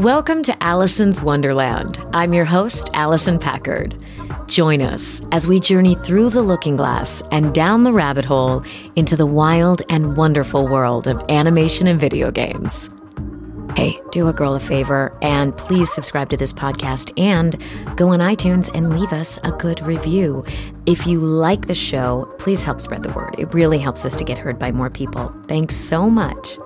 Welcome to Allison's Wonderland. I'm your host, Allison Packard. Join us as we journey through the looking glass and down the rabbit hole into the wild and wonderful world of animation and video games. Hey, do a girl a favor and please subscribe to this podcast and go on iTunes and leave us a good review. If you like the show, please help spread the word. It really helps us to get heard by more people. Thanks so much.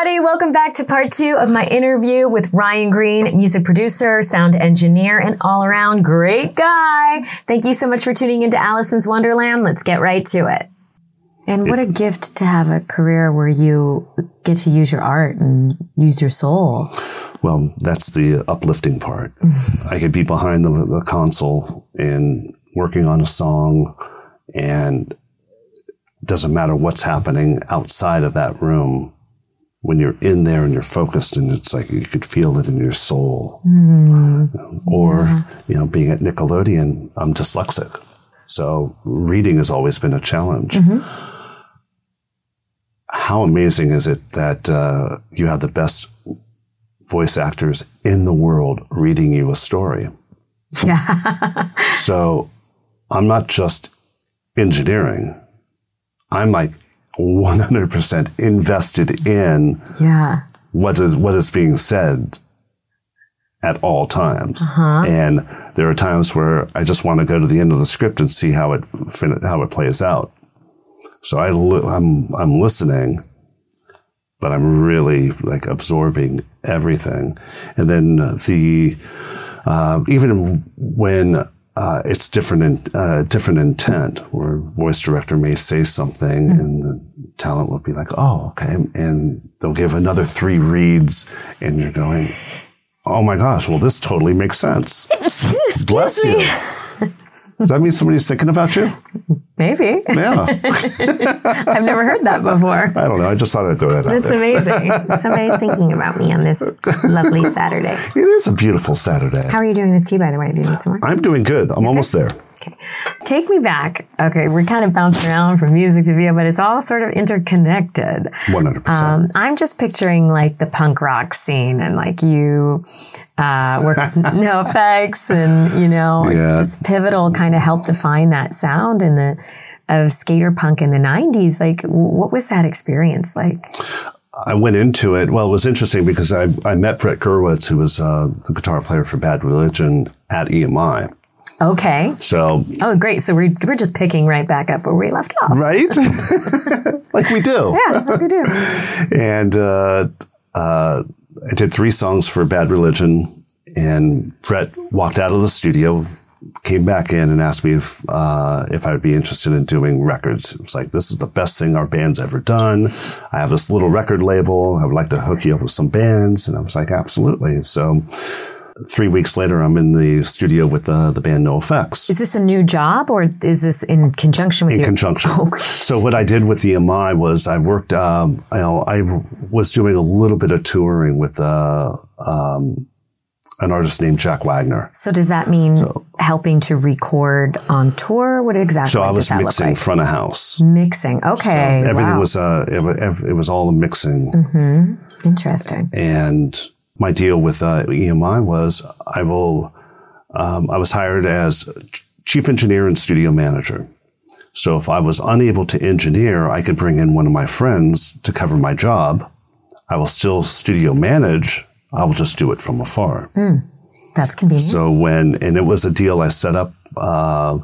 Everybody, welcome back to part two of my interview with Ryan Greene, music producer, sound engineer, and all around great guy. Thank you so much for tuning into Allison's Wonderland. Let's get right to it. And what a gift to have a career where you get to use your art and use your soul. Well, that's the uplifting part. I could be behind the, the console and working on a song, and doesn't matter what's happening outside of that room. When you're in there and you're focused, and it's like you could feel it in your soul. Or, you know, being at Nickelodeon, I'm dyslexic. So reading has always been a challenge. How amazing is it that uh, you have the best voice actors in the world reading you a story? Yeah. So I'm not just engineering. I'm like 100% invested in Yeah. what is what is being said at all times. And there are times where I just want to go to the end of the script and see how it fin- how it plays out. So I li- I'm I'm listening, but I'm really like absorbing everything. And then the uh, even when uh, it's different in uh, different intent, where voice director may say something and the talent will be like, "Oh, okay," and they'll give another three reads, and you're going, "Oh my gosh, well, this totally makes sense." Bless you. Does that mean somebody's thinking about you? Maybe. Yeah, I've never heard that before. I don't know. I just thought I'd throw that That's out That's amazing. Somebody's thinking about me on this lovely Saturday. It is a beautiful Saturday. How are you doing with tea, by the way? Do you need some more? I'm doing good. I'm almost there. Okay. Take me back. Okay, we're kind of bouncing around from music to video, but it's all sort of interconnected. 100%. Um, I'm just picturing like the punk rock scene and like you uh, work with NOFX and, you know, Yeah. just pivotal kind of helped define that sound in the of skater punk in the 90s. Like, what was that experience like? I went into it. Well, it was interesting because I, I met Brett Gurewitz, who was uh, the guitar player for Bad Religion at EMI. Okay. So, Oh, great. So we're, we're just picking right back up where we left off. right? like we do. Yeah, like we do. And uh, uh, I did three songs for Bad Religion. And Brett walked out of the studio, came back in, and asked me if uh, if I would be interested in doing records. It was like, this is the best thing our band's ever done. I have this little record label. I would like to hook you up with some bands. And I was like, absolutely. So three weeks later, I'm in the studio with the, the band NOFX. Is this a new job or is this in conjunction with in your? conjunction. Oh, So what I did with EMI was I worked. Um, you know, I was doing a little bit of touring with uh, um, an artist named Jack Wagner. so does that mean helping to record on tour? What exactly So I was mixing like? front of house. Mixing. Okay. Everything wow. was uh, it, was- it was all a mixing, interesting. and my deal with uh, EMI was I will. Um, I was hired as chief engineer and studio manager. So if I was unable to engineer, I could bring in one of my friends to cover my job. I will still studio manage. I will just do it from afar. That's convenient. So when, and it was a deal I set up uh,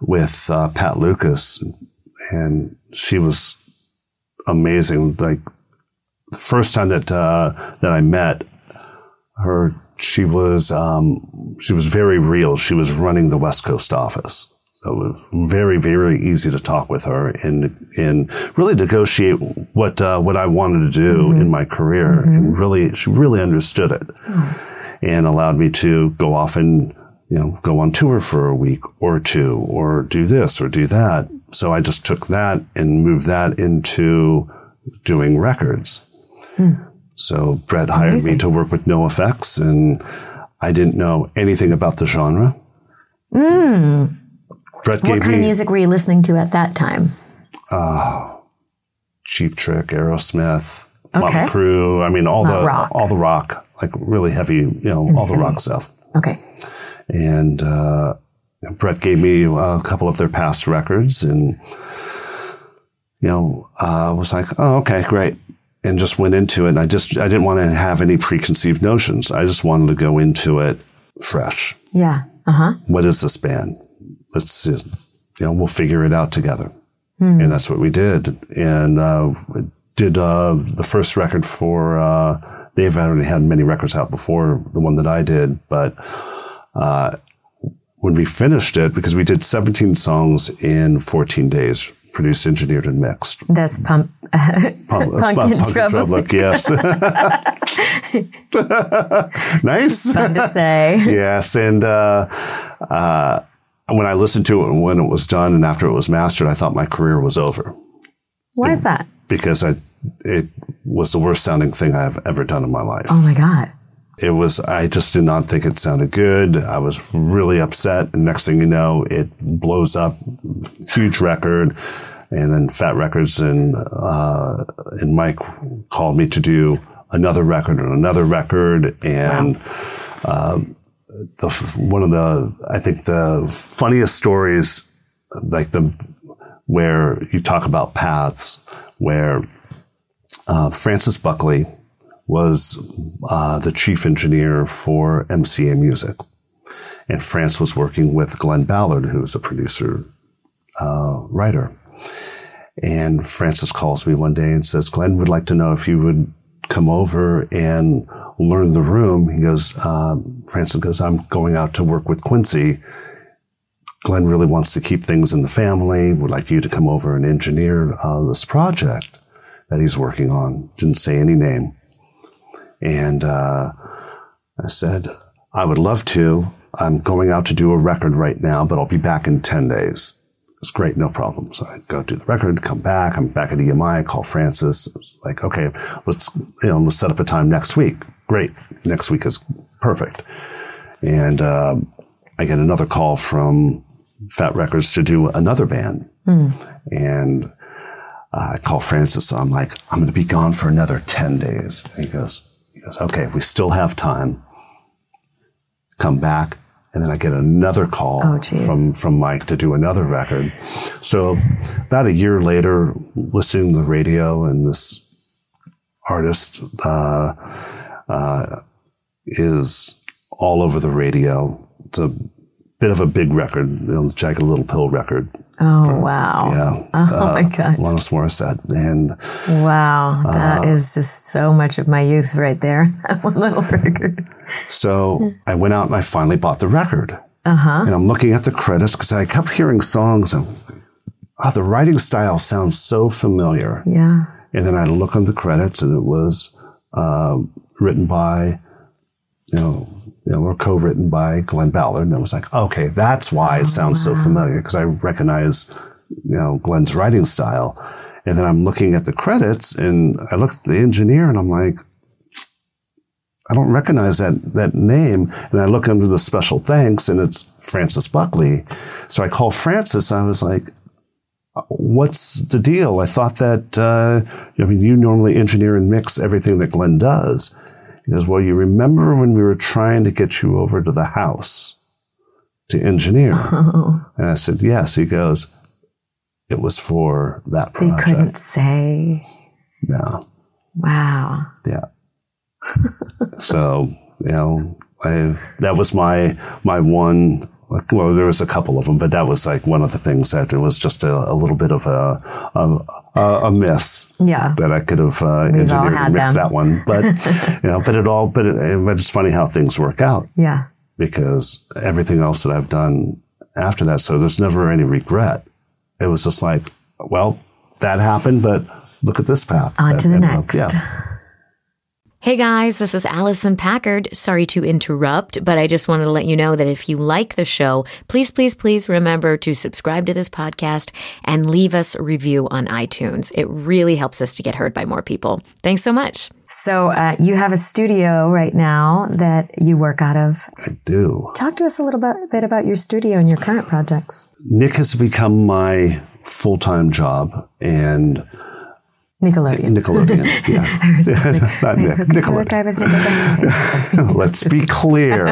with uh, Pat Lucas, and she was amazing. Like the first time that uh, that I met her, she was um, she was very real. She was running the West Coast office. So it was very, very easy to talk with her and and really negotiate what uh, what I wanted to do in my career. And really, she really understood it and allowed me to go off and you know go on tour for a week or two or do this or do that so i just took that and moved that into doing records so brett hired me to work with NOFX and i didn't know anything about the genre brett what gave kind of music were you listening to at that time? cheap trick aerosmith Okay. Motley Crue. I mean, all Not the rock. all the rock, like really heavy, you know, all the rock stuff. Okay. And uh, Brett gave me a couple of their past records, and you know, uh, was like, oh, okay, great, and just went into it. And I just I didn't want to have any preconceived notions. I just wanted to go into it fresh. Yeah. Uh huh. What is this band? Let's see, you know, we'll figure it out together. And that's what we did. And uh, we did uh, the first record for. Uh, they've already had many records out before the one that I did, but uh, when we finished it, because we did 17 songs in 14 days, produced, engineered, and mixed. That's pump. Punk, Punk in Drublic. yes. nice. Fun to say. yes, and uh, uh, when I listened to it when it was done and after it was mastered, I thought my career was over Why is that? because I it was the worst sounding thing I've ever done in my life. Oh my god. It was I just did not think it sounded good. I was really upset, and next thing you know, it blows up, huge record. And then Fat Records and uh, and Mike called me to do another record and another record, and um, the one of the I think the funniest stories, like the where you talk about paths, where uh, Francis Buckley was uh, the chief engineer for MCA Music, and France was working with Glen Ballard, who was a producer uh, writer. And Francis calls me one day and says, Glen would like to know if you would come over and learn the room. He goes, um, Francis goes, I'm going out to work with Quincy. Glen really wants to keep things in the family, would like you to come over and engineer uh, this project that he's working on. Didn't say any name. And uh, I said, I would love to. I'm going out to do a record right now, but I'll be back in 10 days. It's great, no problem. So I go do the record, come back. I'm back at EMI, call Francis. It's like, okay, let's, you know, let's set up a time next week. Great. Next week is perfect. And um, I get another call from Fat Records to do another band. And uh, I call Francis. I'm like, I'm going to be gone for another 10 days. And he goes, he goes, okay, we still have time. Come back. And then I get another call Oh, from, from Mike to do another record. So about a year later, listening to the radio and this artist, uh, uh, is all over the radio. It's a bit of a big record, you know, the Jagged Little Pill record. Oh wow. Yeah. Oh my gosh. Alanis Morissette. And Wow. Uh, That is just so much of my youth right there. That one little record. so I went out and I finally bought the record. Uh-huh. And I'm looking at the credits because I kept hearing songs and oh, the writing style sounds so familiar. Yeah. And then I look on the credits and it was um, written by, you know, you know, or co-written by Glen Ballard. And I was like, okay, that's why it sounds so familiar because I recognize, you know, Glen's writing style. And then I'm looking at the credits and I look at the engineer and I'm like, I don't recognize that, that name. And I look under the special thanks and it's Francis Buckley. So I call Francis. And I was like, what's the deal? I thought that, uh, I mean, you normally engineer and mix everything that Glen does. He goes, well, you remember when we were trying to get you over to the house to engineer? Oh. And I said, yes. He goes, it was for that They couldn't say. No. Wow. Yeah. so, you know, I, that was my, my one, well, there was a couple of them, but that was like one of the things that it was just a, a little bit of a, a, a, miss Yeah. that I could have uh, engineered and mixed them. that one. But, you know, but it all, but, it, but it's funny how things work out Yeah. because everything else that I've done after that, so there's never any regret. It was just like, well, that happened, but look at this path. On to the next. Yeah. Hey guys, this is Allison Packard. Sorry to interrupt, but I just wanted to let you know that if you like the show, please, please, please remember to subscribe to this podcast and leave us a review on iTunes. It really helps us to get heard by more people. Thanks so much. So uh, you have a studio right now that you work out of. I do. Talk to us a little bit, bit about your studio and your current projects. Nick has become my full time job, and Nickelodeon. Nickelodeon. Yeah. I was just like, Not Nick, Nickelodeon. was Nickelodeon? Let's be clear.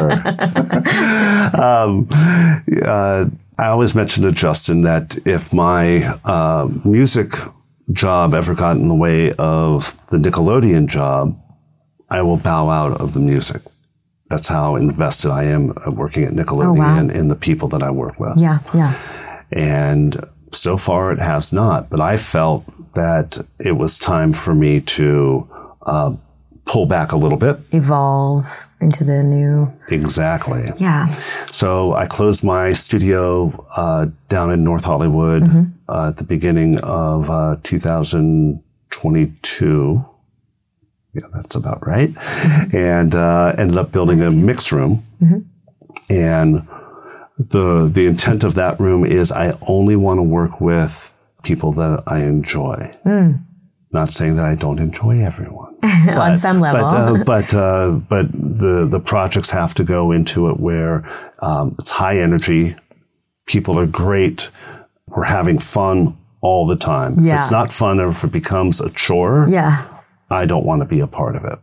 um, uh, I always mention to Justin that if my uh, music job ever got in the way of the Nickelodeon job, I will bow out of the music. That's how invested I am uh, working at Nickelodeon in the people that I work with. yeah, yeah. And so far it has not. But I felt that it was time for me to uh, pull back a little bit. Evolve into the new. Exactly. Yeah. So I closed my studio uh, down in North Hollywood uh, at the beginning of uh, 2022. Yeah, that's about right. And uh, ended up building a mix room. And the the intent of that room is I only want to work with people that I enjoy. Not saying that I don't enjoy everyone. On some level. But uh, but uh, but the the projects have to go into it where um, it's high energy. People are great. We're having fun all the time. If it's not fun or if it becomes a chore, yeah. I don't want to be a part of it.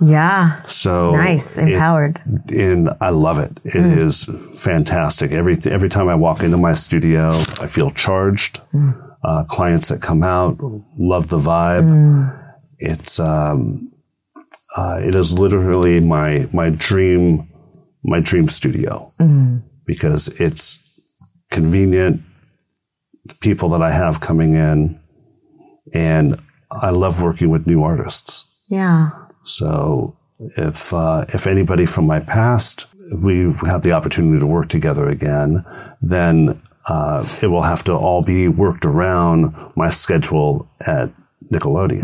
Yeah. So Nice. it- Empowered. and I love it. It is fantastic. Every every time I walk into my studio, I feel charged. Uh, clients that come out love the vibe. It's um, uh, it is literally my my dream my dream studio because it's convenient. The people that I have coming in, and I love working with new artists. Yeah. So if uh, if anybody from my past we have the opportunity to work together again, then uh, it will have to all be worked around my schedule at Nickelodeon.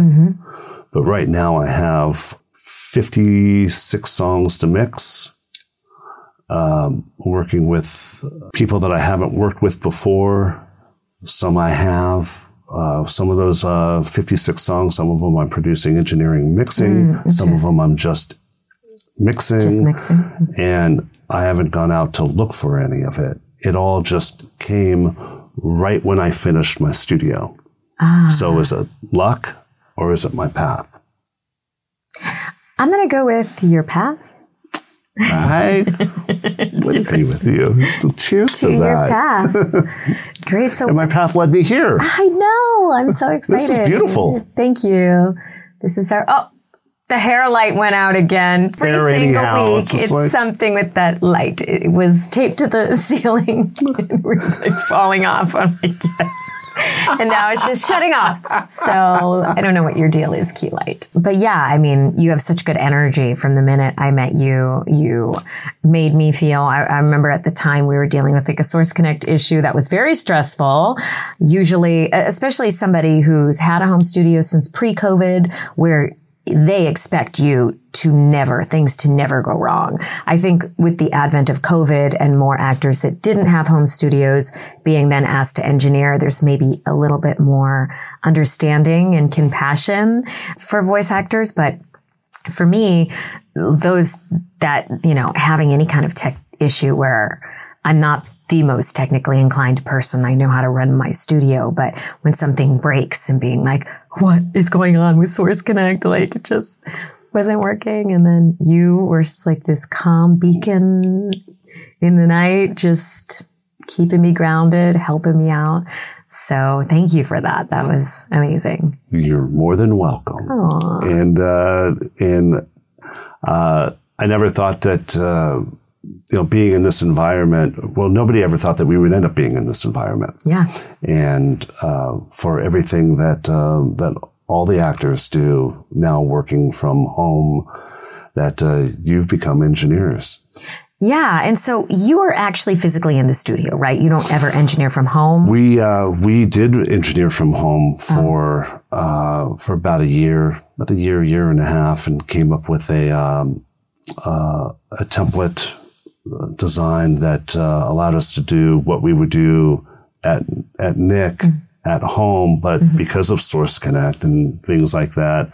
But right now I have 56 songs to mix. Um, working with people that I haven't worked with before. Some I have. Uh, some of those uh, 56 songs, some of them I'm producing, engineering, mixing. some of them I'm just mixing. Just mixing. and I haven't gone out to look for any of it. It all just came right when I finished my studio. Ah. So is it luck or is it my path? I'm going to go with your path I would agree with you. Cheers to, to that. path. Great. So And my path led me here. I know. I'm so excited. this is beautiful. Thank you. This is our. Oh, the hair light went out again. Every There single anyhow. week, It's it's, like- something with that light. It was taped to the ceiling. it was like falling off on my chest. and now it's just shutting off. So I don't know what your deal is, Key Light. But yeah, I mean, you have such good energy from the minute I met you. You made me feel, I, I remember at the time we were dealing with like a Source Connect issue that was very stressful. Usually, especially somebody who's had a home studio since pre-COVID where they expect you to never, things to never go wrong. I think with the advent of COVID and more actors that didn't have home studios being then asked to engineer, there's maybe a little bit more understanding and compassion for voice actors. But for me, those that, you know, having any kind of tech issue where I'm not the most technically inclined person. I know how to run my studio, but when something breaks and being like, what is going on with Source Connect? Like it just wasn't working. And then you were just like this calm beacon in the night, just keeping me grounded, helping me out. So thank you for that. That was amazing. You're more than welcome. And uh, and uh, I never thought that uh, you know being in this environment. Well, nobody ever thought that we would end up being in this environment. Yeah. And uh, for everything that uh, that all the actors do now, working from home, that uh, you've become engineers. Yeah. And so you are actually physically in the studio, right? You don't ever engineer from home. We uh, we did engineer from home for uh, for about a year, about a year, year and a half, and came up with a um, uh, a template design that uh, allowed us to do what we would do at at Nick at home, but because of Source Connect and things like that,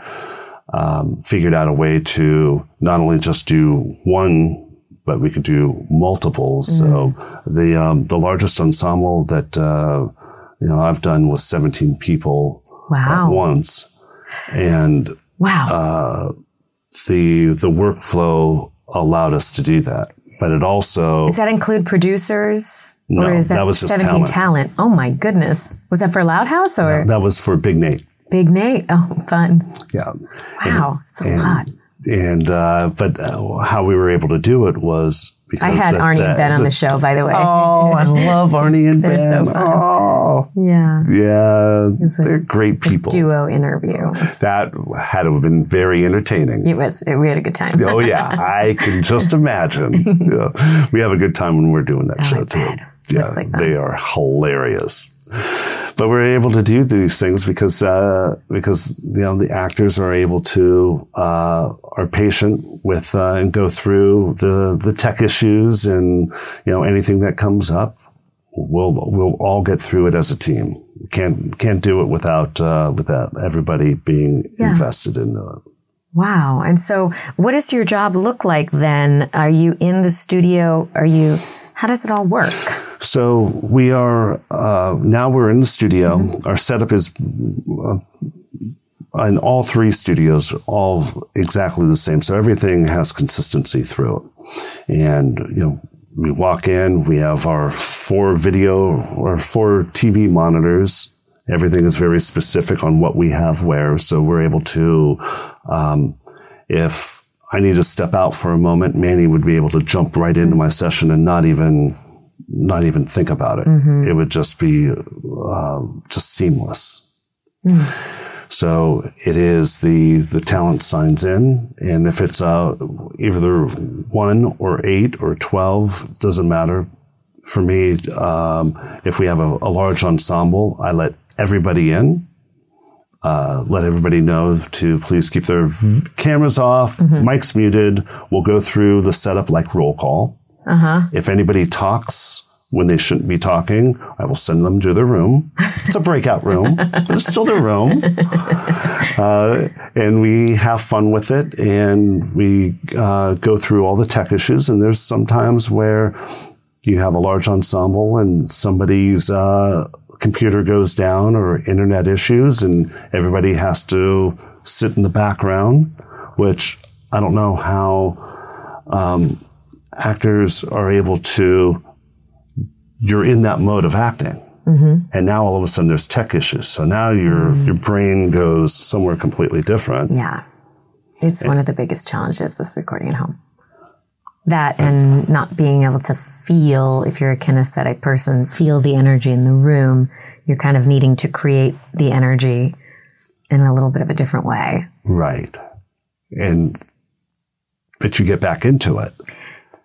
um, figured out a way to not only just do one but we could do multiples. So the um, the largest ensemble that uh, you know I've done was 17 people Wow. at once, and Wow. uh, the the workflow allowed us to do that. But it also Does that include producers? No, or is that, that was just 17 talent. Oh my goodness. Was that for Loud House or that was for Big Nate. Big Nate? Oh, fun. Yeah, Wow. It's a and- lot. and uh, but uh, how we were able to do it was because I had that- Arnie that- and Ben on the show, by the way. Oh, I love Arnie and Ben. so fun. Yeah. yeah, a they're great people. Duo interview. That had to have been very entertaining. It was, we had a good time. Oh yeah, I can just imagine. Yeah. We have a good time when we're doing that Oh, show too. Yeah, like they are hilarious. But we're able to do these things because uh, because you know the actors are able to uh, are patient with uh, and go through the the tech issues and you know anything that comes up. We'll we'll all get through it as a team. Can't can't do it without uh, without everybody being Yeah. invested in it. Wow. And so what does your job look like then? Are you in the studio? Are you, how does it all work? So we are uh, now we're in the studio. Our setup is uh, in all three studios, all exactly the same. So everything has consistency through it. And you know, we walk in, we have our four video or four TV monitors. Everything is very specific on what we have where, so we're able to, um, if I need to step out for a moment, Manny would be able to jump right into my session and not even not even think about it. It would just be uh, just seamless. So it is the the talent signs in, and if it's uh, either one or eight or twelve, doesn't matter. For me, um, if we have a, a large ensemble, I let everybody in. Uh, let everybody know to please keep their v- cameras off, mics muted. We'll go through the setup like roll call. If anybody talks when they shouldn't be talking, I will send them to their room. It's a breakout room, but it's still their room. Uh, and we have fun with it and we uh, go through all the tech issues. And there's sometimes where you have a large ensemble and somebody's uh, computer goes down or internet issues and everybody has to sit in the background, which I don't know how um, actors are able to, you're in that mode of acting. Mm-hmm. And now all of a sudden there's tech issues. So now your, mm-hmm. your brain goes somewhere completely different. Yeah. It's one of the biggest challenges with recording at home. That and not being able to feel, if you're a kinesthetic person, feel the energy in the room. You're kind of needing to create the energy in a little bit of a different way. Right. And, but you get back into it.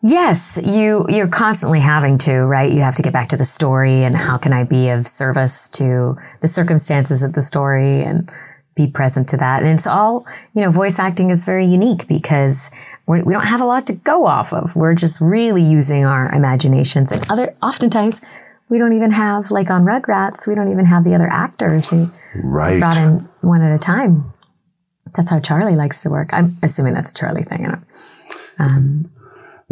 Yes, you you're constantly having to, right? You have to get back to the story and how can I be of service to the circumstances of the story and be present to that. And it's all, you know, voice acting is very unique because we're, we don't have a lot to go off of. We're just really using our imaginations and other, oftentimes we don't even have, like on Rugrats, we don't even have the other actors who Right. brought in one at a time. That's how Charlie likes to work. I'm assuming that's a Charlie thing. I um,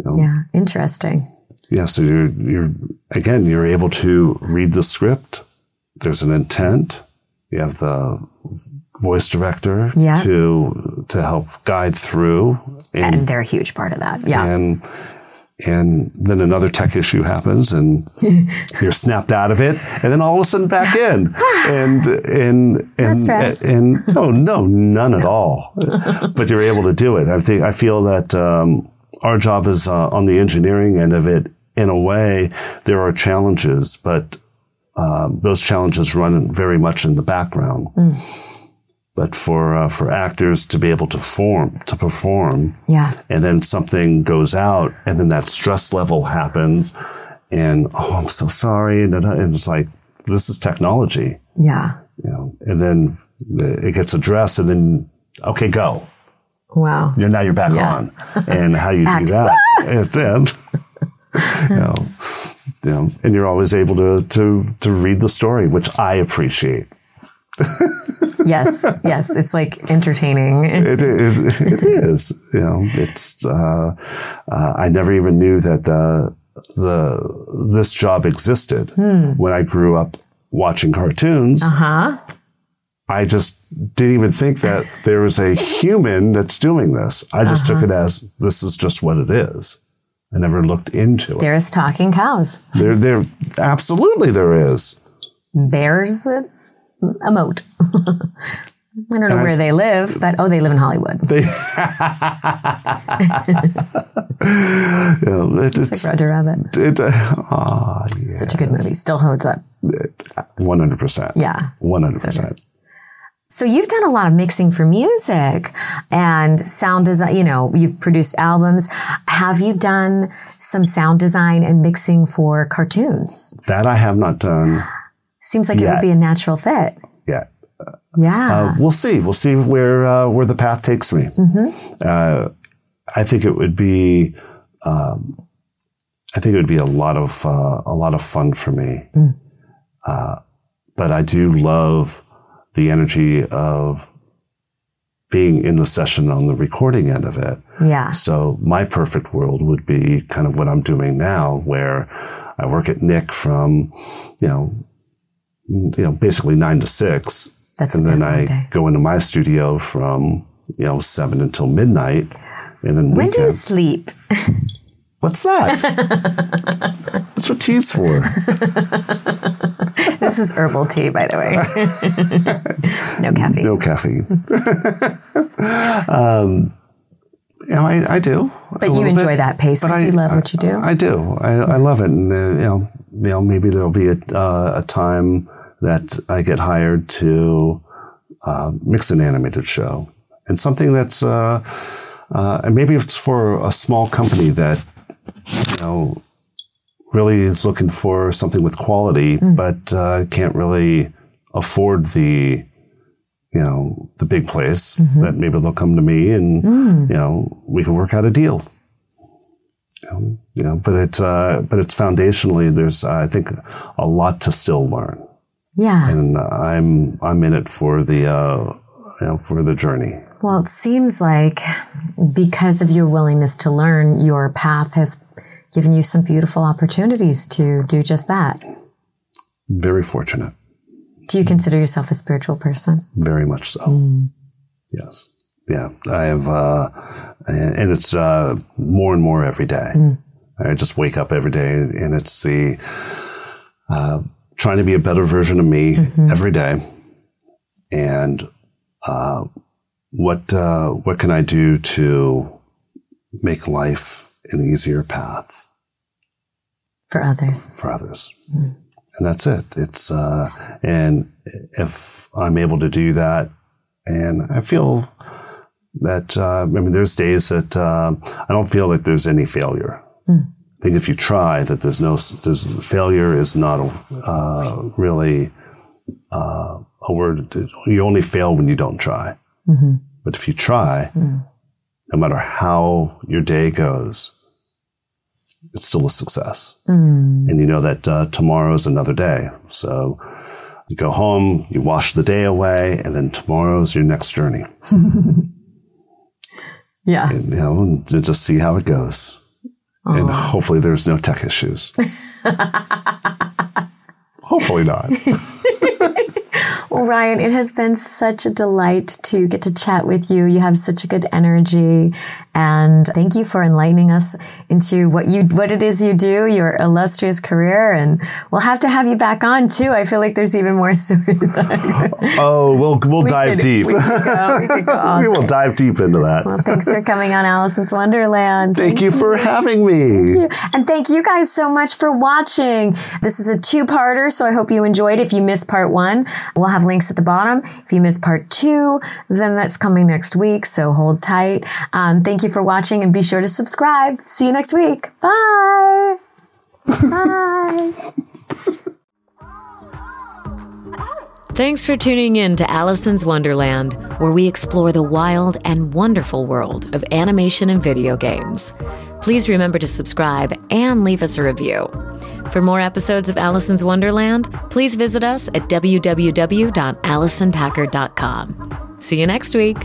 don't, um, yeah, interesting. Yeah, so you're you're again you're able to read the script. There's an intent. You have the voice director Yeah. to to help guide through, and And they're a huge part of that. Yeah. and and then another tech issue happens, and you're snapped out of it, and then all of a sudden back in, and and and stress. and no, no, none at all. but you're able to do it. I think I feel that um, our job is uh, on the engineering end of it. In a way, there are challenges, but um, those challenges run very much in the background. But for uh, for actors to be able to form to perform, Yeah. and then something goes out and then that stress level happens and oh i'm so sorry and, and it's like this is technology Yeah. you know and then it gets addressed and then okay go Wow. you're now you're back Yeah. on and how you do that and then you know, you know and you're always able to to to read the story which i appreciate Yes. yes. It's like entertaining. It is. It is. You know, it's. Uh, uh, I never even knew that the the this job existed when I grew up watching cartoons. Uh huh? I just didn't even think that there was a human that's doing this. I just took it as this is just what it is. I never looked into it. There's talking cows. There, there, absolutely, there is. Bears that emote. I don't know I where s- they live, but oh, they live in Hollywood. They, Yeah, it, it's, Roger Rabbit. it, uh, ah, Such a good movie. Still holds up. one hundred percent. Yeah. one hundred percent. So you've done a lot of mixing for music and sound design. You know, you've produced albums. Have you done some sound design and mixing for cartoons? That I have not done Seems like it would be a natural fit. yet. Yeah. Uh, we'll see. We'll see where uh, where the path takes me. Uh, I think it would be. Um, I think it would be a lot of uh, a lot of fun for me. Uh, but I do love the energy of being in the session on the recording end of it. yeah. So my perfect world would be kind of what I'm doing now, where I work at Nick from, you know, you know, basically nine to six, That's a and then I day. go into my studio from you know seven until midnight, and then When do you sleep? What's that? That's what tea's for. This is herbal tea, by the way. no caffeine. No caffeine. um, you know, I, I do. but you enjoy that pace because you love what you do. I do. I, I love it, and uh, you know, you know, maybe there'll be a, uh, a time that I get hired to uh, mix an animated show, and something that's, uh, uh, and maybe it's for a small company that, you know, really is looking for something with quality, but uh, can't really afford the, you know, the big place. That maybe they'll come to me, and you know, we can work out a deal you know, but it's uh, but it's foundationally there's uh, I think a lot to still learn, yeah. and I'm I'm in it for the uh, you know for the journey. Well, it seems like because of your willingness to learn, your path has given you some beautiful opportunities to do just that. Very fortunate, Do you consider yourself a spiritual person? very much so. Yes, yeah, I have, uh, and it's uh, more and more every day. I just wake up every day, and it's the uh, trying to be a better version of me every day, and uh, what uh, what can I do to make life an easier path For others. for others? And that's it. It's uh, and if I'm able to do that, and I feel that uh, I mean, there's days that uh, I don't feel like there's any failure. I think if you try, that there's no there's failure is not uh, really uh, a word. You only fail when you don't try. Mm-hmm. But if you try, mm. no matter how your day goes, it's still a success. Mm. And you know that uh, tomorrow is another day. So you go home, you wash the day away, and then tomorrow's your next journey. Yeah. And, you know, and to just see how it goes. And hopefully there's no tech issues. hopefully not. Ryan, it has been such a delight to get to chat with you. You have such a good energy, and thank you for enlightening us into what you what it is you do, your illustrious career. And we'll have to have you back on too. I feel like there's even more stories. Oh, we'll we'll dive could- deep. we could go- we could go we will dive deep into that. well, thanks for coming on Allison's Wonderland. Thank you for having me. Thank And thank you guys so much for watching. This is a two-parter, so I hope you enjoyed. If you missed part one, we'll have links at the bottom. If you missed part two, then that's coming next week, so hold tight. Um, thank you for watching and be sure to subscribe. See you next week. Bye. Bye. Thanks for tuning in to Allison's Wonderland, where we explore the wild and wonderful world of animation and video games. Please remember to subscribe and leave us a review. For more episodes of Allison's Wonderland, please visit us at www.allisonpackard.com. See you next week.